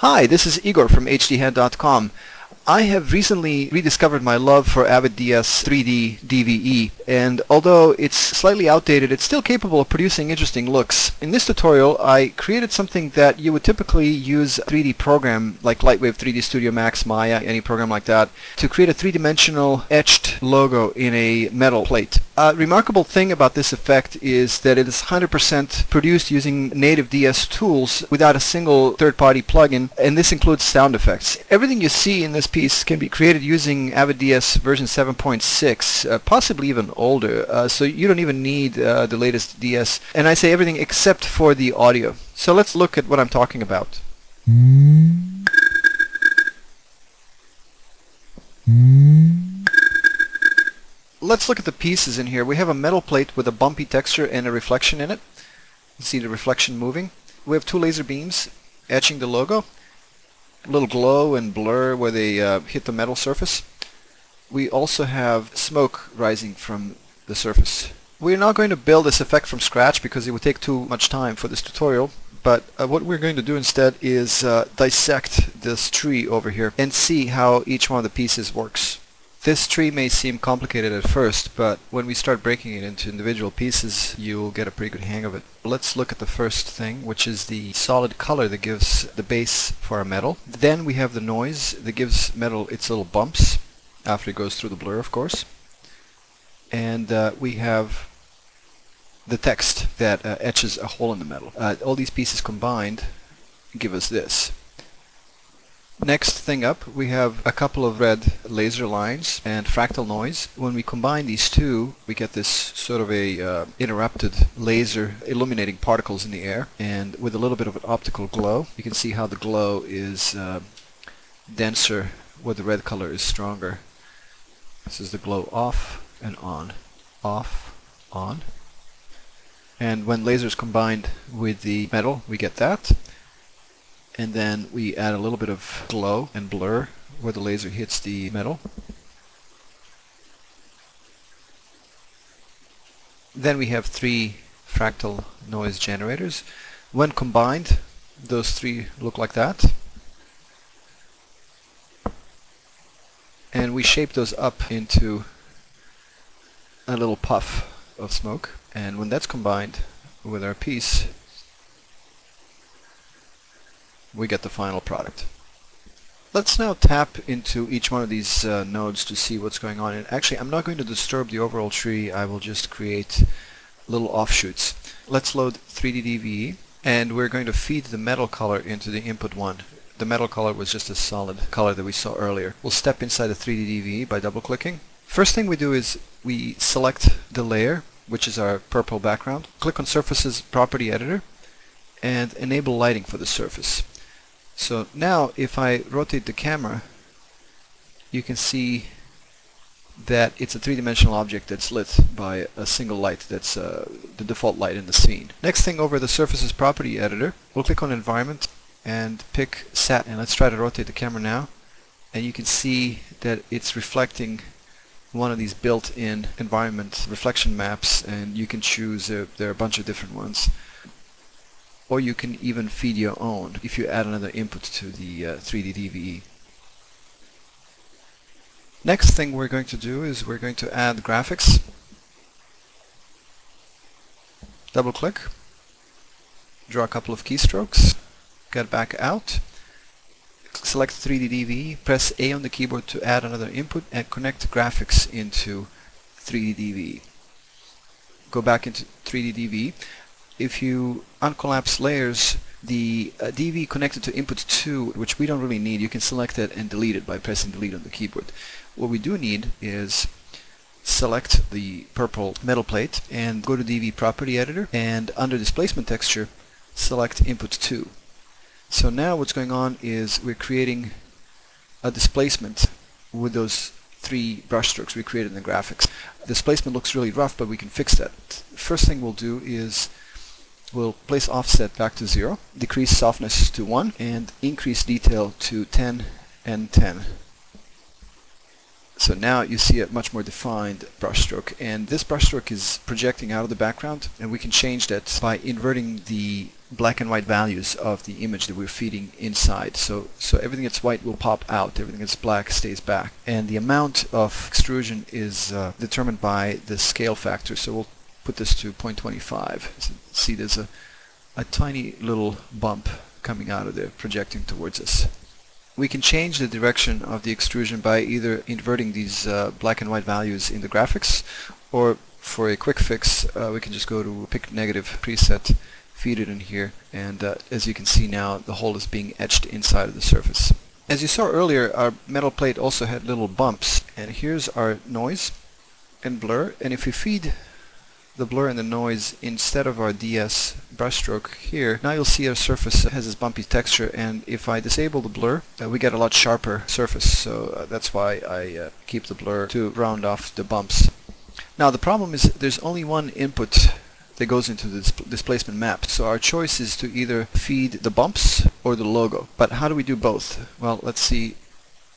Hi, this is Igor from HDHead.com. I have recently rediscovered my love for Avid DS 3D DVE and although it's slightly outdated it's still capable of producing interesting looks. In this tutorial I created something that you would typically use a 3D program like Lightwave 3D Studio Max, Maya, any program like that to create a three-dimensional etched logo in a metal plate. A remarkable thing about this effect is that it is 100% produced using native DS tools without a single third-party plugin and this includes sound effects. Everything you see in this piece can be created using AvidDS version 7.6, uh, possibly even older, uh, so you don't even need uh, the latest DS. And I say everything except for the audio. So let's look at what I'm talking about. Let's look at the pieces in here. We have a metal plate with a bumpy texture and a reflection in it. You see the reflection moving. We have two laser beams etching the logo little glow and blur where they uh, hit the metal surface. We also have smoke rising from the surface. We're not going to build this effect from scratch because it would take too much time for this tutorial but uh, what we're going to do instead is uh, dissect this tree over here and see how each one of the pieces works. This tree may seem complicated at first, but when we start breaking it into individual pieces, you'll get a pretty good hang of it. Let's look at the first thing, which is the solid color that gives the base for our metal. Then we have the noise that gives metal its little bumps, after it goes through the blur, of course. And uh, we have the text that uh, etches a hole in the metal. Uh, all these pieces combined give us this. Next thing up, we have a couple of red laser lines and fractal noise. When we combine these two, we get this sort of a uh, interrupted laser illuminating particles in the air. And with a little bit of an optical glow, you can see how the glow is uh, denser where the red color is stronger. This is the glow off and on, off, on. And when lasers combined with the metal, we get that and then we add a little bit of glow and blur where the laser hits the metal. Then we have three fractal noise generators. When combined, those three look like that. And we shape those up into a little puff of smoke. And when that's combined with our piece, we get the final product. Let's now tap into each one of these uh, nodes to see what's going on. And actually, I'm not going to disturb the overall tree. I will just create little offshoots. Let's load 3D DVE, and we're going to feed the metal color into the input one. The metal color was just a solid color that we saw earlier. We'll step inside the 3D DVE by double-clicking. First thing we do is we select the layer, which is our purple background. Click on Surfaces Property Editor, and enable lighting for the surface. So now if I rotate the camera you can see that it's a three-dimensional object that's lit by a single light that's uh, the default light in the scene. Next thing over the surfaces property editor we'll click on environment and pick sat and let's try to rotate the camera now and you can see that it's reflecting one of these built-in environment reflection maps and you can choose uh, there are a bunch of different ones or you can even feed your own if you add another input to the uh, 3D DVE. Next thing we're going to do is we're going to add graphics. Double click, draw a couple of keystrokes, get back out, select 3D DVE, press A on the keyboard to add another input and connect graphics into 3D DVE. Go back into 3D DVE if you uncollapse layers, the uh, DV connected to input 2, which we don't really need, you can select it and delete it by pressing delete on the keyboard. What we do need is select the purple metal plate and go to DV property editor and under displacement texture select input 2. So now what's going on is we're creating a displacement with those three brushstrokes we created in the graphics. Displacement looks really rough but we can fix that. First thing we'll do is We'll place offset back to 0, decrease softness to 1, and increase detail to 10 and 10. So now you see a much more defined brushstroke and this brushstroke is projecting out of the background and we can change that by inverting the black and white values of the image that we're feeding inside. So, so everything that's white will pop out, everything that's black stays back. And the amount of extrusion is uh, determined by the scale factor. So we'll put this to 0.25. See there's a, a tiny little bump coming out of there, projecting towards us. We can change the direction of the extrusion by either inverting these uh, black and white values in the graphics or for a quick fix uh, we can just go to pick negative preset feed it in here and uh, as you can see now the hole is being etched inside of the surface. As you saw earlier our metal plate also had little bumps and here's our noise and blur and if we feed the blur and the noise instead of our DS brushstroke here now you'll see our surface has this bumpy texture and if I disable the blur uh, we get a lot sharper surface so uh, that's why I uh, keep the blur to round off the bumps. Now the problem is there's only one input that goes into the displacement map. So our choice is to either feed the bumps or the logo. But how do we do both? Well, let's see.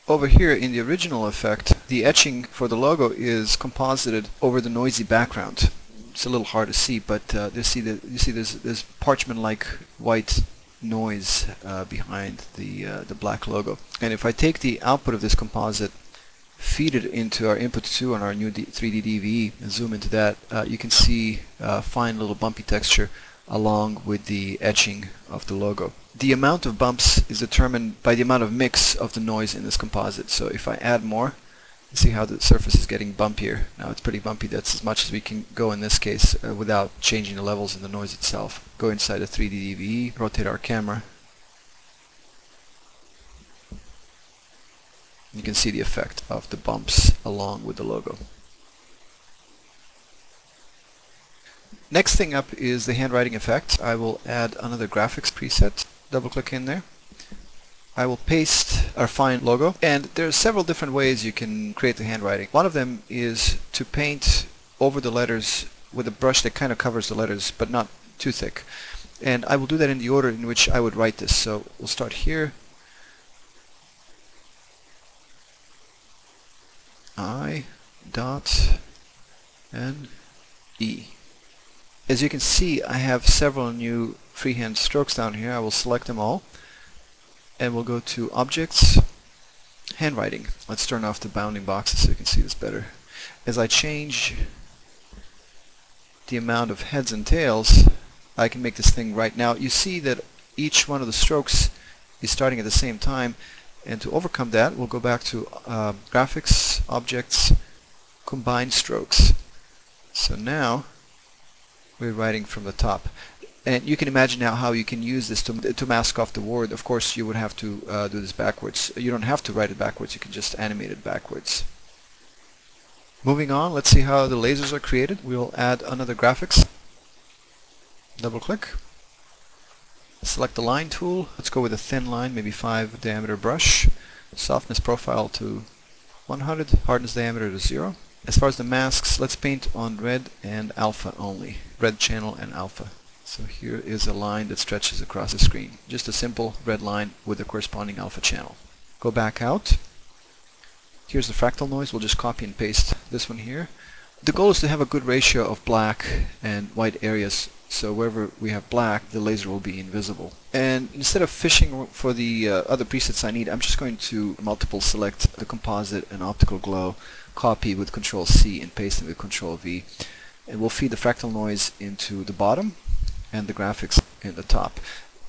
Over here in the original effect, the etching for the logo is composited over the noisy background. It's a little hard to see, but uh, you see that you see there's this parchment-like white noise uh, behind the uh, the black logo. And if I take the output of this composite feed it into our input 2 on our new D 3D DVE and zoom into that, uh, you can see uh, fine little bumpy texture along with the etching of the logo. The amount of bumps is determined by the amount of mix of the noise in this composite. So if I add more, see how the surface is getting bumpier. Now it's pretty bumpy. That's as much as we can go in this case uh, without changing the levels in the noise itself. Go inside a 3D DVE, rotate our camera, You can see the effect of the bumps along with the logo. Next thing up is the handwriting effect. I will add another graphics preset. Double click in there. I will paste our fine logo and there are several different ways you can create the handwriting. One of them is to paint over the letters with a brush that kind of covers the letters but not too thick. And I will do that in the order in which I would write this. So we'll start here I dot N E. As you can see, I have several new freehand strokes down here. I will select them all and we'll go to Objects, Handwriting. Let's turn off the bounding boxes so you can see this better. As I change the amount of heads and tails, I can make this thing right now. You see that each one of the strokes is starting at the same time and to overcome that, we'll go back to uh, Graphics, Objects, Combine Strokes. So now we're writing from the top. And you can imagine now how you can use this to, to mask off the word. Of course, you would have to uh, do this backwards. You don't have to write it backwards. You can just animate it backwards. Moving on, let's see how the lasers are created. We'll add another graphics. Double click. Select the line tool. Let's go with a thin line, maybe 5 diameter brush. Softness profile to 100, hardness diameter to 0. As far as the masks, let's paint on red and alpha only. Red channel and alpha. So here is a line that stretches across the screen. Just a simple red line with the corresponding alpha channel. Go back out. Here's the fractal noise. We'll just copy and paste this one here. The goal is to have a good ratio of black and white areas so wherever we have black, the laser will be invisible. And instead of fishing for the uh, other presets I need, I'm just going to multiple select the composite and optical glow, copy with Control C and paste it with Control V. And we'll feed the fractal noise into the bottom and the graphics in the top.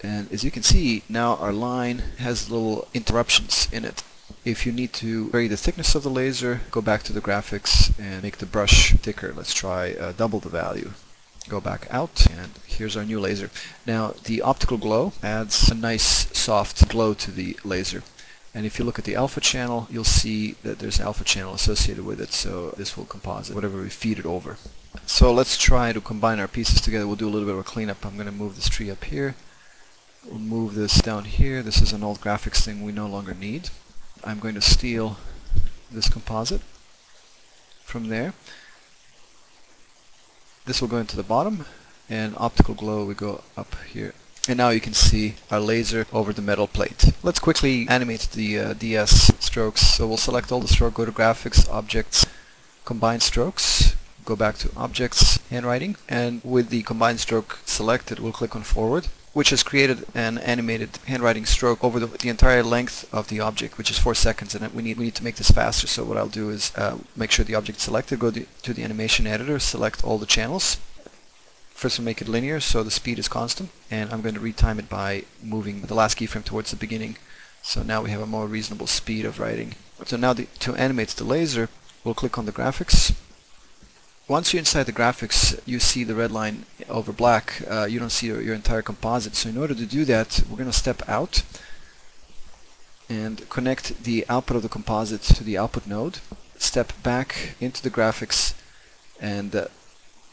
And as you can see, now our line has little interruptions in it. If you need to vary the thickness of the laser, go back to the graphics and make the brush thicker. Let's try uh, double the value go back out and here's our new laser. Now the optical glow adds a nice soft glow to the laser and if you look at the alpha channel you'll see that there's an alpha channel associated with it so this will composite whatever we feed it over. So let's try to combine our pieces together. We'll do a little bit of a cleanup. I'm going to move this tree up here. We'll move this down here. This is an old graphics thing we no longer need. I'm going to steal this composite from there this will go into the bottom and optical glow we go up here. And now you can see our laser over the metal plate. Let's quickly animate the uh, DS strokes. So we'll select all the stroke, go to graphics, objects, combine strokes, go back to objects, handwriting, and with the combined stroke selected, we'll click on forward. which has created an animated handwriting stroke over the, the, entire length of the object, which is four seconds, and we need we need to make this faster. So what I'll do is uh, make sure the object selected, go to, to the animation editor, select all the channels. First, we'll make it linear, so the speed is constant, and I'm going to retime it by moving the last keyframe towards the beginning. So now we have a more reasonable speed of writing. So now the, to animate the laser, we'll click on the graphics, once you're inside the graphics, you see the red line over black. Uh, you don't see your, your, entire composite. So in order to do that, we're going to step out and connect the output of the composite to the output node. Step back into the graphics and uh,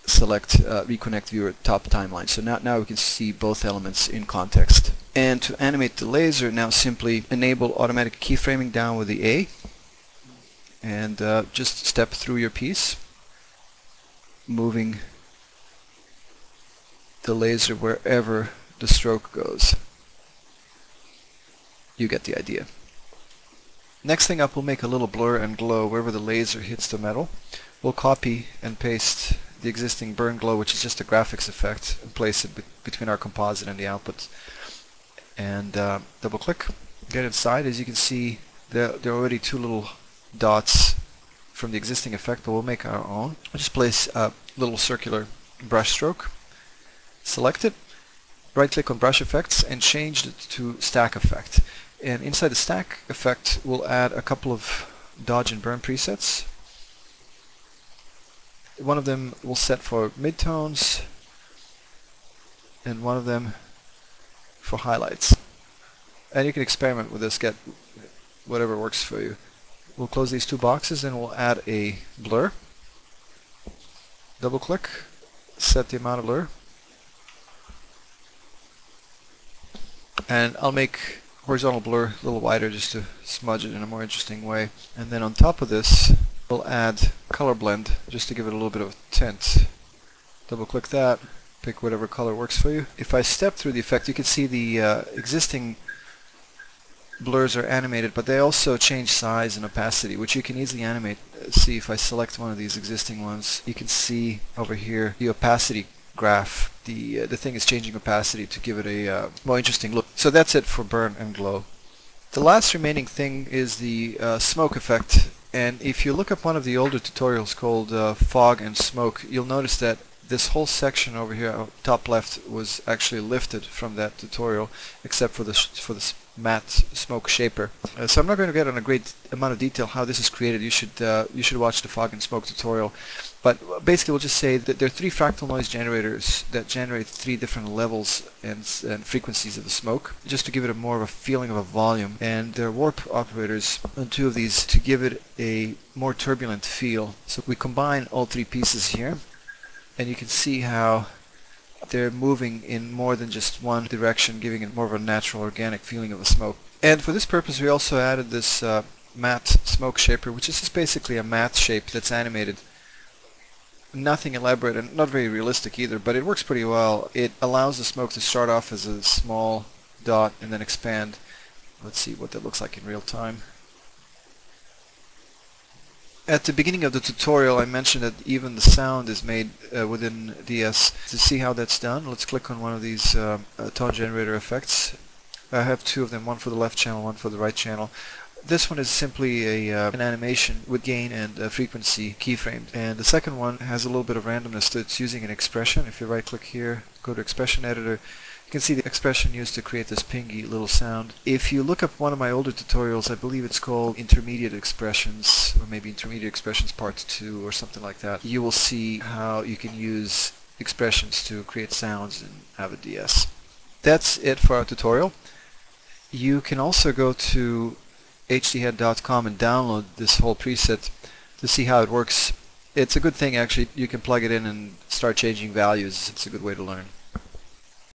select uh, reconnect viewer top timeline. So now, now we can see both elements in context. And to animate the laser, now simply enable automatic keyframing down with the A and uh, just step through your piece moving the laser wherever the stroke goes. You get the idea. Next thing up, we'll make a little blur and glow wherever the laser hits the metal. We'll copy and paste the existing burn glow, which is just a graphics effect, and place it be between our composite and the output. And uh, double click, get inside. As you can see, there, there are already two little dots from the existing effect, but we'll make our own. I'll just place a little circular brush stroke, select it, right click on brush effects and change it to stack effect. And inside the stack effect, we'll add a couple of dodge and burn presets. One of them we'll set for midtones, and one of them for highlights. And you can experiment with this, get whatever works for you. We'll close these two boxes and we'll add a blur. Double click, set the amount of blur. And I'll make horizontal blur a little wider just to smudge it in a more interesting way. And then on top of this, we'll add color blend just to give it a little bit of tint. Double click that, pick whatever color works for you. If I step through the effect, you can see the uh, existing blurs are animated, but they also change size and opacity, which you can easily animate. See if I select one of these existing ones, you can see over here the opacity graph. The, uh, the thing is changing opacity to give it a uh, more interesting look. So that's it for burn and glow. The last remaining thing is the uh, smoke effect. And if you look up one of the older tutorials called uh, Fog and Smoke, you'll notice that this whole section over here, top left, was actually lifted from that tutorial, except for the for the matte smoke shaper. Uh, so I'm not going to get on a great amount of detail how this is created. You should uh, you should watch the fog and smoke tutorial. But basically, we'll just say that there are three fractal noise generators that generate three different levels and, and frequencies of the smoke, just to give it a more of a feeling of a volume. And there are warp operators on two of these to give it a more turbulent feel. So we combine all three pieces here, and you can see how they're moving in more than just one direction, giving it more of a natural, organic feeling of the smoke. And for this purpose, we also added this uh, matte smoke shaper, which is just basically a matte shape that's animated. Nothing elaborate and not very realistic either, but it works pretty well. It allows the smoke to start off as a small dot and then expand. Let's see what that looks like in real time. At the beginning of the tutorial I mentioned that even the sound is made uh, within DS. To see how that's done, let's click on one of these uh, tone generator effects. I have two of them, one for the left channel, one for the right channel. This one is simply a, uh, an animation with gain and uh, frequency keyframed. And the second one has a little bit of randomness. It's using an expression. If you right click here, go to expression editor, you can see the expression used to create this pingy little sound. If you look up one of my older tutorials, I believe it's called Intermediate Expressions, or maybe Intermediate Expressions Part 2 or something like that, you will see how you can use expressions to create sounds in Avid DS. That's it for our tutorial. You can also go to hdhead.com and download this whole preset to see how it works. It's a good thing actually. You can plug it in and start changing values. It's a good way to learn.